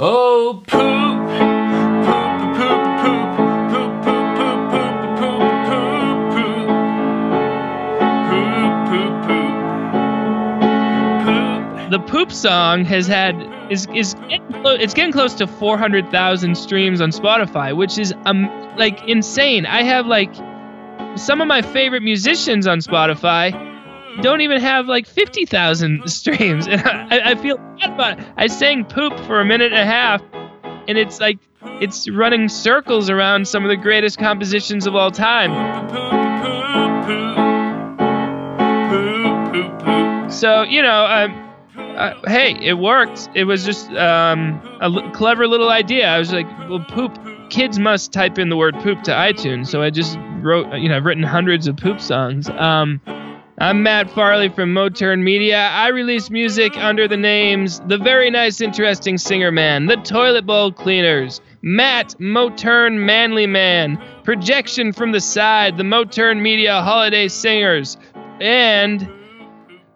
Oh, poop, poop, poop, poop, poop, poop, poop, poop, poop, poop, poop, poop, poop. The poop song has had is is it's getting close to 400,000 streams on Spotify, which is um like insane. I have like some of my favorite musicians on Spotify don't even have like 50,000 streams. And I, I feel bad about it. I sang poop for a minute and a half, and it's like, it's running circles around some of the greatest compositions of all time. So, you know, uh, hey, it worked. It was just um, a l- clever little idea. I was like, well, poop. Kids must type in the word poop to iTunes. So I just wrote, you know, I've written hundreds of poop songs. Um, I'm Matt Farley from Motern Media. I release music under the names The Very Nice Interesting Singer Man, The Toilet Bowl Cleaners, Matt Motern Manly Man, Projection from the Side, The Motern Media Holiday Singers, and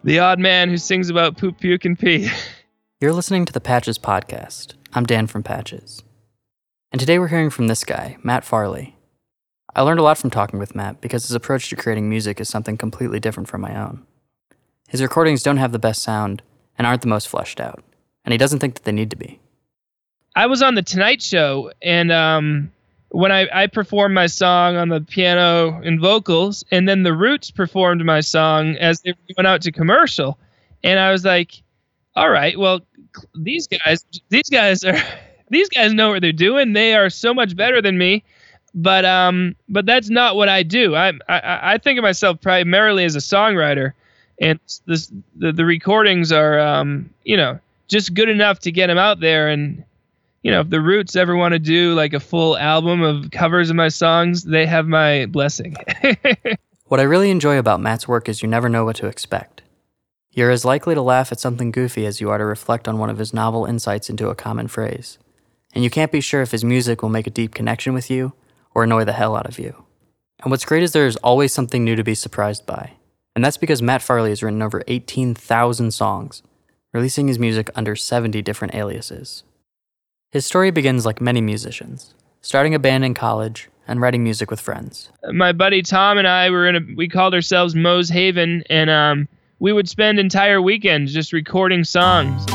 The Odd Man Who Sings About Poop, Puke, and Pee. You're listening to the Patches Podcast. I'm Dan from Patches. And today we're hearing from this guy, Matt Farley. I learned a lot from talking with Matt because his approach to creating music is something completely different from my own. His recordings don't have the best sound and aren't the most fleshed out, and he doesn't think that they need to be. I was on the Tonight Show, and um, when I, I performed my song on the piano and vocals, and then the Roots performed my song as they went out to commercial, and I was like, "All right, well, these guys, these guys are, these guys know what they're doing. They are so much better than me." But um, but that's not what I do. I I, I think of myself primarily as a songwriter, and this the, the recordings are um, you know, just good enough to get them out there and you know, if the Roots ever want to do like a full album of covers of my songs, they have my blessing. what I really enjoy about Matt's work is you never know what to expect. You're as likely to laugh at something goofy as you are to reflect on one of his novel insights into a common phrase. And you can't be sure if his music will make a deep connection with you or annoy the hell out of you. And what's great is there is always something new to be surprised by. And that's because Matt Farley has written over 18,000 songs, releasing his music under 70 different aliases. His story begins like many musicians, starting a band in college and writing music with friends. My buddy Tom and I were in a we called ourselves Moe's Haven and um we would spend entire weekends just recording songs.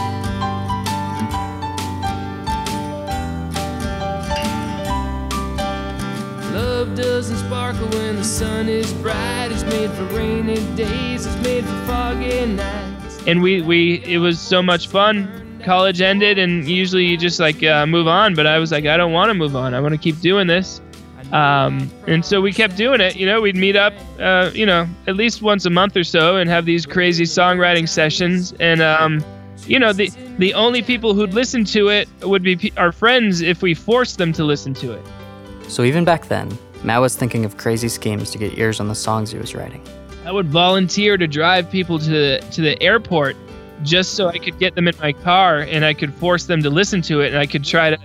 Sun is bright. It's made for rainy days. It's made for foggy nights. And we we it was so much fun. College ended, and usually you just like uh, move on. But I was like, I don't want to move on. I want to keep doing this. Um, and so we kept doing it. You know, we'd meet up, uh, you know, at least once a month or so, and have these crazy songwriting sessions. And um, you know, the the only people who'd listen to it would be pe- our friends if we forced them to listen to it. So even back then, Matt was thinking of crazy schemes to get ears on the songs he was writing. I would volunteer to drive people to the, to the airport just so I could get them in my car and I could force them to listen to it and I could try to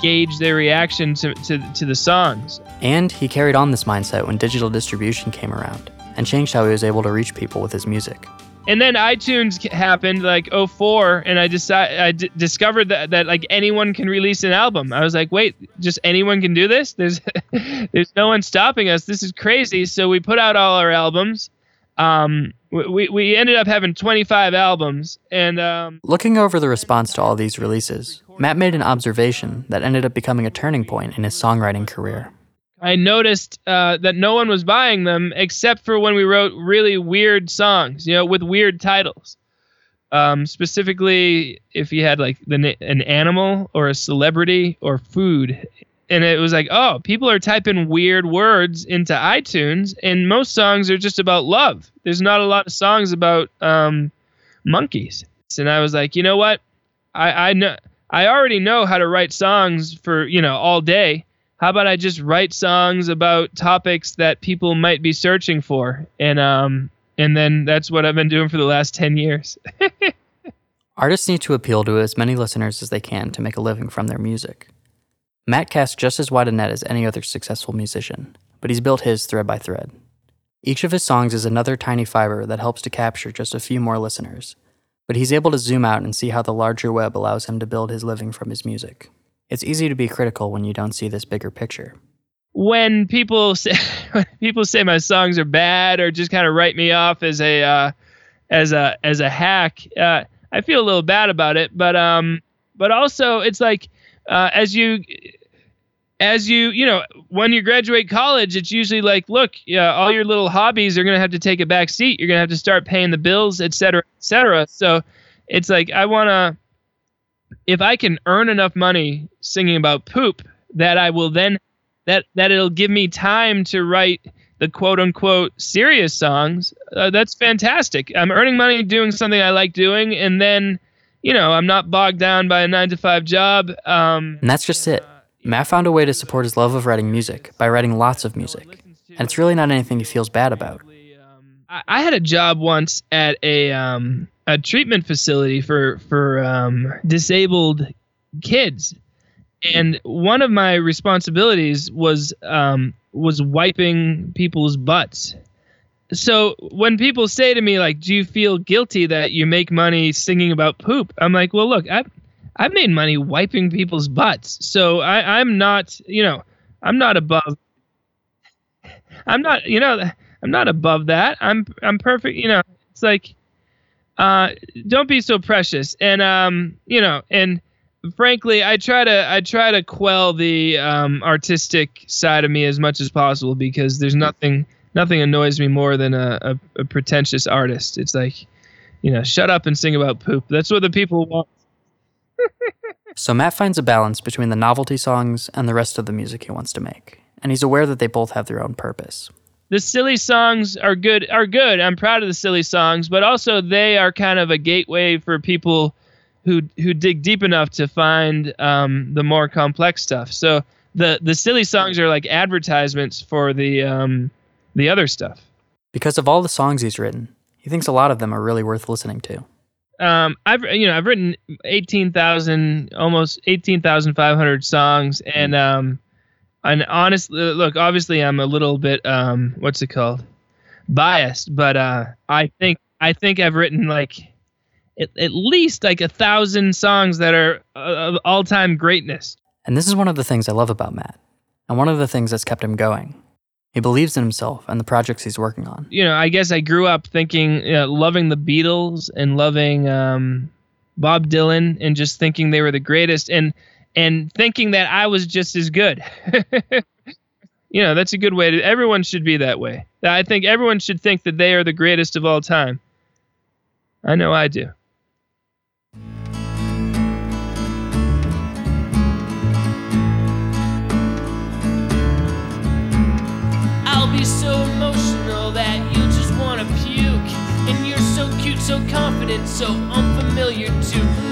gauge their reaction to, to, to the songs. And he carried on this mindset when digital distribution came around and changed how he was able to reach people with his music. And then iTunes happened like 04 and I decided I d- discovered that, that like anyone can release an album. I was like, "Wait, just anyone can do this? There's there's no one stopping us. This is crazy." So we put out all our albums. Um, we, we ended up having 25 albums and um, Looking over the response to all these releases, Matt made an observation that ended up becoming a turning point in his songwriting career. I noticed uh, that no one was buying them except for when we wrote really weird songs, you know, with weird titles. Um, specifically, if you had like the an animal or a celebrity or food, and it was like, oh, people are typing weird words into iTunes, and most songs are just about love. There's not a lot of songs about um, monkeys. And I was like, you know what? I I know I already know how to write songs for you know all day how about I just write songs about topics that people might be searching for, and um, and then that's what I've been doing for the last ten years. Artists need to appeal to as many listeners as they can to make a living from their music. Matt casts just as wide a net as any other successful musician, but he's built his thread by thread. Each of his songs is another tiny fiber that helps to capture just a few more listeners, but he's able to zoom out and see how the larger web allows him to build his living from his music. It's easy to be critical when you don't see this bigger picture. When people say when people say my songs are bad or just kind of write me off as a uh, as a as a hack, uh, I feel a little bad about it. But um, but also it's like uh, as you as you you know when you graduate college it's usually like look yeah all your little hobbies are going to have to take a back seat you're going to have to start paying the bills et cetera et cetera so it's like i want to if i can earn enough money singing about poop that i will then that that it'll give me time to write the quote unquote serious songs uh, that's fantastic i'm earning money doing something i like doing and then you know i'm not bogged down by a nine to five job um, And that's just it. Matt found a way to support his love of writing music by writing lots of music. And it's really not anything he feels bad about. I, I had a job once at a um, a treatment facility for for um, disabled kids, and one of my responsibilities was um, was wiping people's butts. So when people say to me like, "Do you feel guilty that you make money singing about poop?" I'm like, "Well, look, I've I've made money wiping people's butts, so I, I'm not, you know, I'm not above. I'm not, you know, I'm not above that. I'm I'm perfect. You know, it's like, uh, don't be so precious. And um, you know, and frankly, I try to I try to quell the um, artistic side of me as much as possible because there's nothing nothing annoys me more than a, a, a pretentious artist. It's like, you know, shut up and sing about poop. That's what the people want. So Matt finds a balance between the novelty songs and the rest of the music he wants to make. And he's aware that they both have their own purpose. The silly songs are good are good. I'm proud of the silly songs, but also they are kind of a gateway for people who who dig deep enough to find um, the more complex stuff. So the the silly songs are like advertisements for the um, the other stuff. Because of all the songs he's written, he thinks a lot of them are really worth listening to. Um, I've you know I've written eighteen thousand almost eighteen thousand five hundred songs, and um, and honestly, look, obviously I'm a little bit um, what's it called, biased, but uh, I think I think I've written like at, at least like a thousand songs that are uh, of all time greatness. And this is one of the things I love about Matt, and one of the things that's kept him going. He believes in himself and the projects he's working on. You know, I guess I grew up thinking, you know, loving the Beatles and loving um, Bob Dylan, and just thinking they were the greatest, and and thinking that I was just as good. you know, that's a good way to. Everyone should be that way. I think everyone should think that they are the greatest of all time. I know I do. I'll be so emotional that you just wanna puke. And you're so cute, so confident, so unfamiliar too.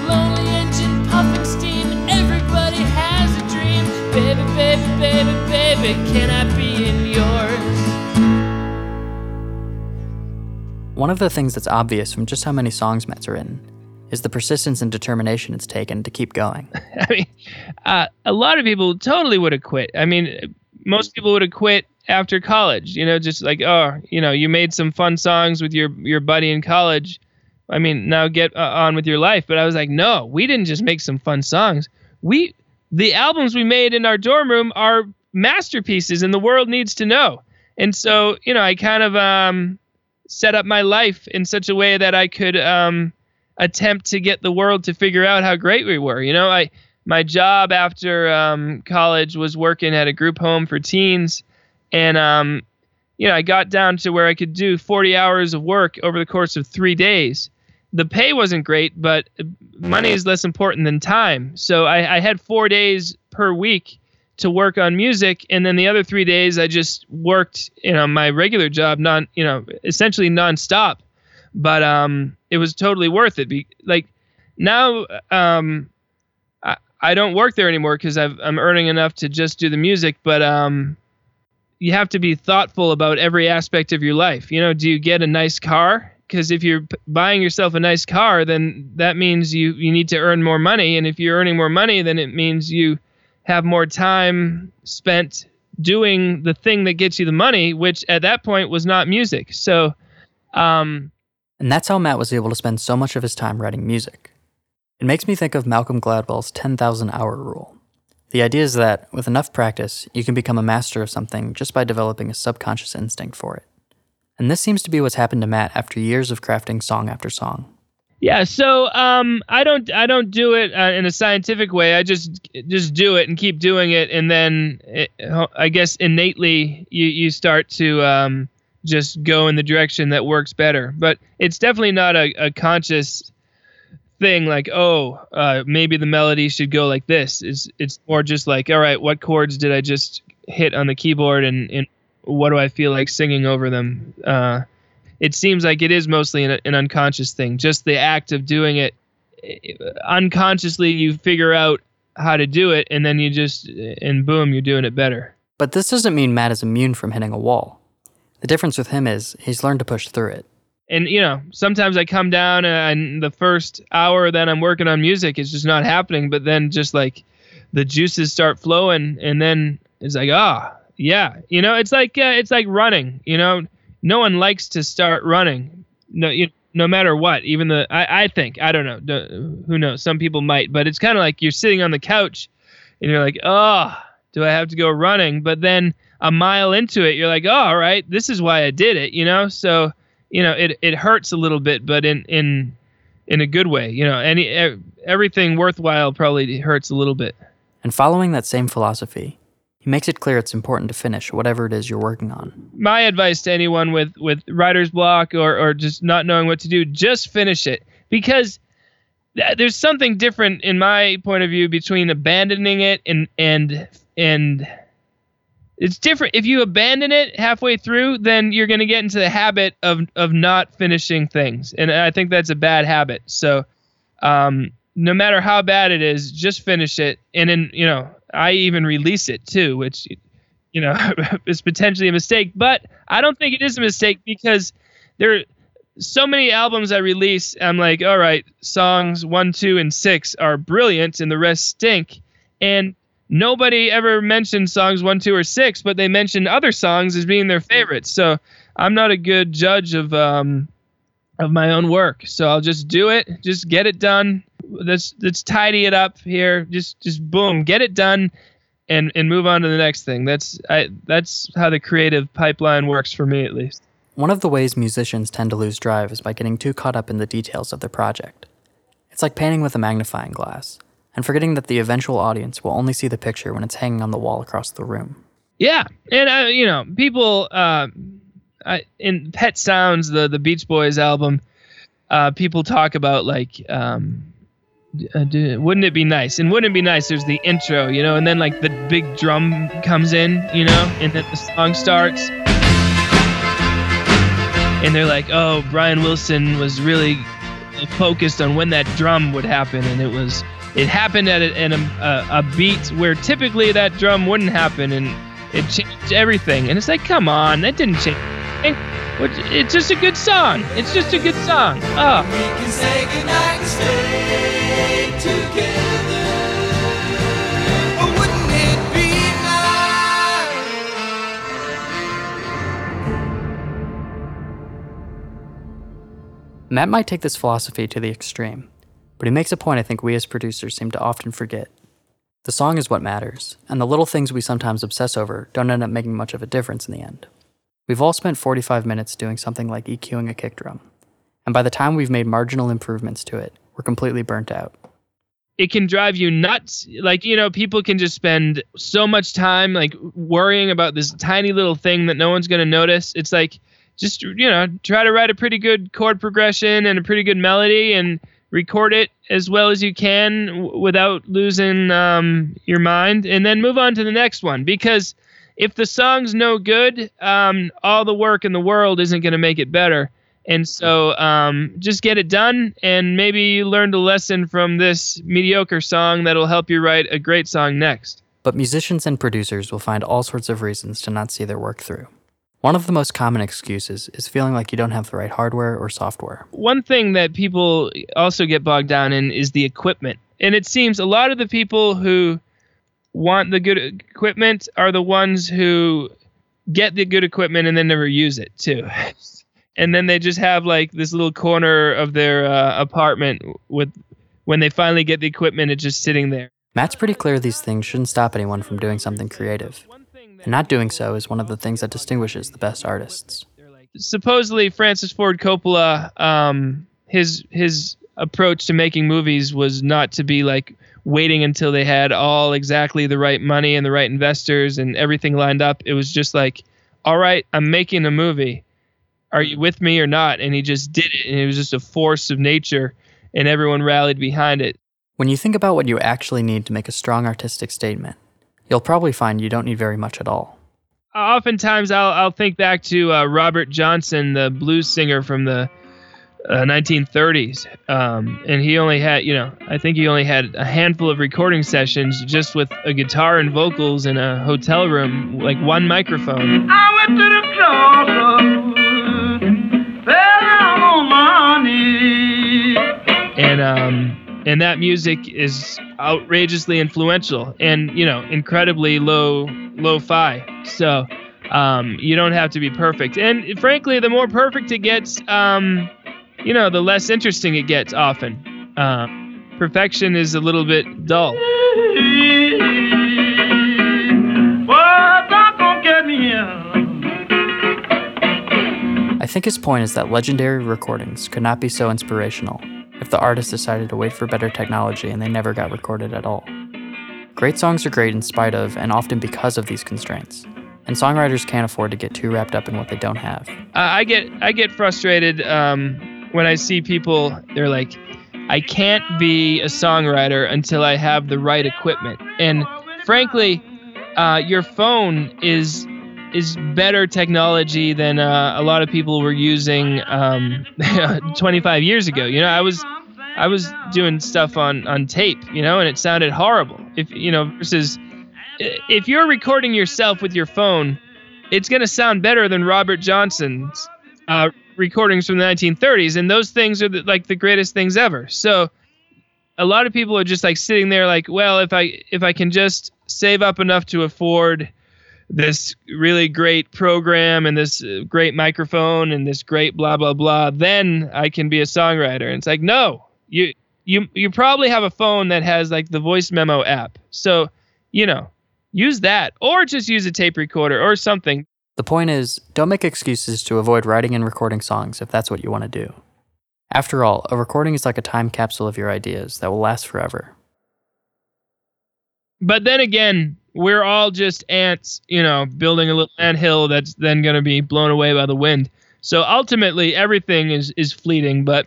Baby, baby, baby, can I be in yours? One of the things that's obvious from just how many songs Matt's written is the persistence and determination it's taken to keep going. I mean, uh, a lot of people totally would have quit. I mean, most people would have quit after college. You know, just like, oh, you know, you made some fun songs with your your buddy in college. I mean, now get uh, on with your life. But I was like, no, we didn't just make some fun songs. We the albums we made in our dorm room are masterpieces, and the world needs to know. And so, you know, I kind of um, set up my life in such a way that I could um, attempt to get the world to figure out how great we were. You know, I my job after um, college was working at a group home for teens, and um, you know, I got down to where I could do 40 hours of work over the course of three days. The pay wasn't great, but money is less important than time. So I, I had four days per week to work on music, and then the other three days I just worked, you know, my regular job, non, you know, essentially nonstop. But um, it was totally worth it. Be, like now, um, I, I don't work there anymore because I'm earning enough to just do the music. But um, you have to be thoughtful about every aspect of your life. You know, do you get a nice car? Because if you're buying yourself a nice car, then that means you you need to earn more money, and if you're earning more money, then it means you have more time spent doing the thing that gets you the money, which at that point was not music. So, um, And that's how Matt was able to spend so much of his time writing music. It makes me think of Malcolm Gladwell's 10,000 hour rule. The idea is that, with enough practice, you can become a master of something just by developing a subconscious instinct for it. And this seems to be what's happened to Matt after years of crafting song after song. Yeah, so um, I don't I don't do it uh, in a scientific way. I just just do it and keep doing it, and then it, I guess innately you you start to um, just go in the direction that works better. But it's definitely not a, a conscious thing like oh uh, maybe the melody should go like this. It's it's more just like all right, what chords did I just hit on the keyboard, and and what do I feel like singing over them? Uh, it seems like it is mostly an, an unconscious thing. Just the act of doing it unconsciously, you figure out how to do it, and then you just and boom, you're doing it better. But this doesn't mean Matt is immune from hitting a wall. The difference with him is he's learned to push through it. And you know, sometimes I come down and the first hour that I'm working on music is just not happening. But then just like the juices start flowing, and then it's like, ah, yeah, you know, it's like uh, it's like running. You know, no one likes to start running. No, you, no matter what. Even the I, I think I don't know. Who knows? Some people might, but it's kind of like you're sitting on the couch, and you're like, oh, do I have to go running? But then a mile into it, you're like, oh, all right, this is why I did it. You know, so you know it it hurts a little bit, but in in in a good way. You know, any everything worthwhile probably hurts a little bit. And following that same philosophy, he makes it clear it's important to finish whatever it is you're working on. My advice to anyone with with writer's block or or just not knowing what to do, just finish it. Because th- there's something different in my point of view between abandoning it and and and it's different. If you abandon it halfway through then you're going to get into the habit of of not finishing things. And i think that's a bad habit. So um, no matter how bad it is just finish it. And then you know I even release it too, which you know is potentially a mistake. But I don't think it is a mistake because there are so many albums I release. I'm like, all right, songs one, two, and six are brilliant, and the rest stink. And nobody ever mentioned songs one, two, or six, but they mention other songs as being their favorites. So I'm not a good judge of um, of my own work. So I'll just do it, just get it done, let's let's tidy it up here. Just just boom, get it done, and and move on to the next thing. That's I that's how the creative pipeline works for me at least. One of the ways musicians tend to lose drive is by getting too caught up in the details of their project. It's like painting with a magnifying glass and forgetting that the eventual audience will only see the picture when it's hanging on the wall across the room. Yeah, and uh, you know, people uh, I, in Pet Sounds, the the Beach Boys album, uh, people talk about like um, uh, do, wouldn't it be nice? And wouldn't it be nice? There's the intro, you know, and then like the big drum comes in, you know, and then the song starts. And they're like, oh, Brian Wilson was really focused on when that drum would happen, and it was it happened at a, a, a beat where typically that drum wouldn't happen, and it changed everything. And it's like, come on, that didn't change. It's just a good song. It's just a good song. Oh. Matt might take this philosophy to the extreme, but he makes a point I think we as producers seem to often forget. The song is what matters, and the little things we sometimes obsess over don't end up making much of a difference in the end. We've all spent 45 minutes doing something like EQing a kick drum, and by the time we've made marginal improvements to it, we're completely burnt out. It can drive you nuts. Like, you know, people can just spend so much time like worrying about this tiny little thing that no one's going to notice. It's like, just you know try to write a pretty good chord progression and a pretty good melody and record it as well as you can w- without losing um, your mind and then move on to the next one because if the song's no good um, all the work in the world isn't going to make it better and so um, just get it done and maybe you learned a lesson from this mediocre song that'll help you write a great song next but musicians and producers will find all sorts of reasons to not see their work through one of the most common excuses is feeling like you don't have the right hardware or software. One thing that people also get bogged down in is the equipment. And it seems a lot of the people who want the good equipment are the ones who get the good equipment and then never use it too. and then they just have like this little corner of their uh, apartment with when they finally get the equipment, it's just sitting there. Matt's pretty clear these things shouldn't stop anyone from doing something creative. And not doing so is one of the things that distinguishes the best artists. Supposedly, Francis Ford Coppola, um, his his approach to making movies was not to be like waiting until they had all exactly the right money and the right investors and everything lined up. It was just like, all right, I'm making a movie. Are you with me or not? And he just did it, and it was just a force of nature, and everyone rallied behind it. When you think about what you actually need to make a strong artistic statement, you'll probably find you don't need very much at all. Oftentimes, I'll I'll think back to uh, Robert Johnson, the blues singer from the uh, 1930s, um, and he only had, you know, I think he only had a handful of recording sessions just with a guitar and vocals in a hotel room, like one microphone. Um and that music is outrageously influential and you know incredibly low low fi so um you don't have to be perfect. And frankly the more perfect it gets um you know the less interesting it gets often. Um perfection is a little bit dull. I think his point is that legendary recordings could not be so inspirational if the artist decided to wait for better technology and they never got recorded at all. Great songs are great in spite of and often because of these constraints, and songwriters can't afford to get too wrapped up in what they don't have. I get I get frustrated um, when I see people. They're like, I can't be a songwriter until I have the right equipment. And frankly, uh, your phone is is better technology than uh, a lot of people were using um, 25 years ago. You know, I was I was doing stuff on on tape, you know, and it sounded horrible. If you know, versus if you're recording yourself with your phone, it's to sound better than Robert Johnson's uh, recordings from the 1930s, and those things are the, like the greatest things ever. So, a lot of people are just like sitting there, like, well, if I if I can just save up enough to afford this really great program and this uh, great microphone and this great blah blah blah, then I can be a songwriter. And it's like, no, you you you probably have a phone that has like the voice memo app, so you know use that or just use a tape recorder or something The point is, don't make excuses to avoid writing and recording songs if that's what you want to do. After all, a recording is like a time capsule of your ideas that will last forever. But then again we're all just ants you know building a little ant hill that's then going to be blown away by the wind so ultimately everything is is fleeting but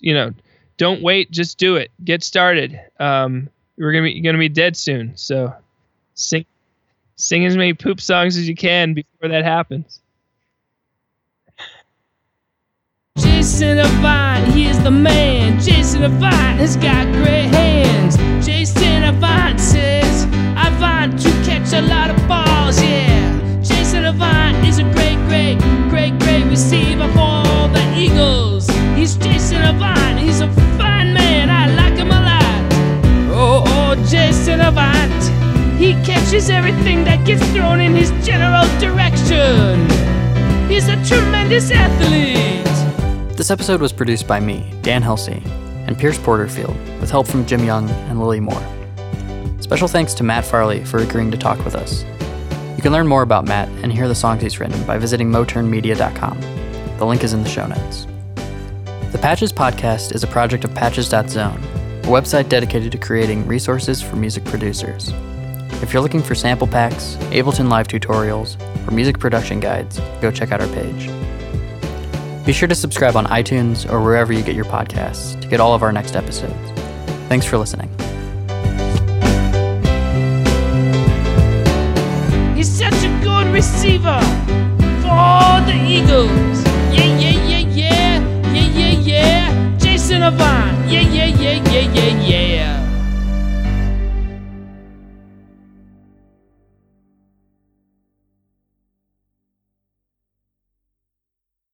you know don't wait just do it get started um we're to be to be dead soon so sing sing as many poop songs as you can before that happens Jason is the man. Jason Avant has got great hands. Jason Avant says, I want to catch a lot of balls, yeah. Jason Avant is a great, great, great, great receiver for the Eagles. He's Jason Avant, he's a fine man, I like him a lot. Oh, oh, Jason Avant, he catches everything that gets thrown in his general direction. He's a tremendous athlete. This episode was produced by me, Dan Helsey, and Pierce Porterfield, with help from Jim Young and Lily Moore. Special thanks to Matt Farley for agreeing to talk with us. You can learn more about Matt and hear the songs he's written by visiting moternmedia.com. The link is in the show notes. The Patches podcast is a project of Patches.zone, a website dedicated to creating resources for music producers. If you're looking for sample packs, Ableton Live tutorials, or music production guides, go check out our page. Be sure to subscribe on iTunes or wherever you get your podcasts to get all of our next episodes. Thanks for listening. Receiver for the Eagles. Yeah, yeah, yeah, yeah, yeah, yeah, yeah. Jason Avant. Yeah, yeah, yeah, yeah, yeah, yeah.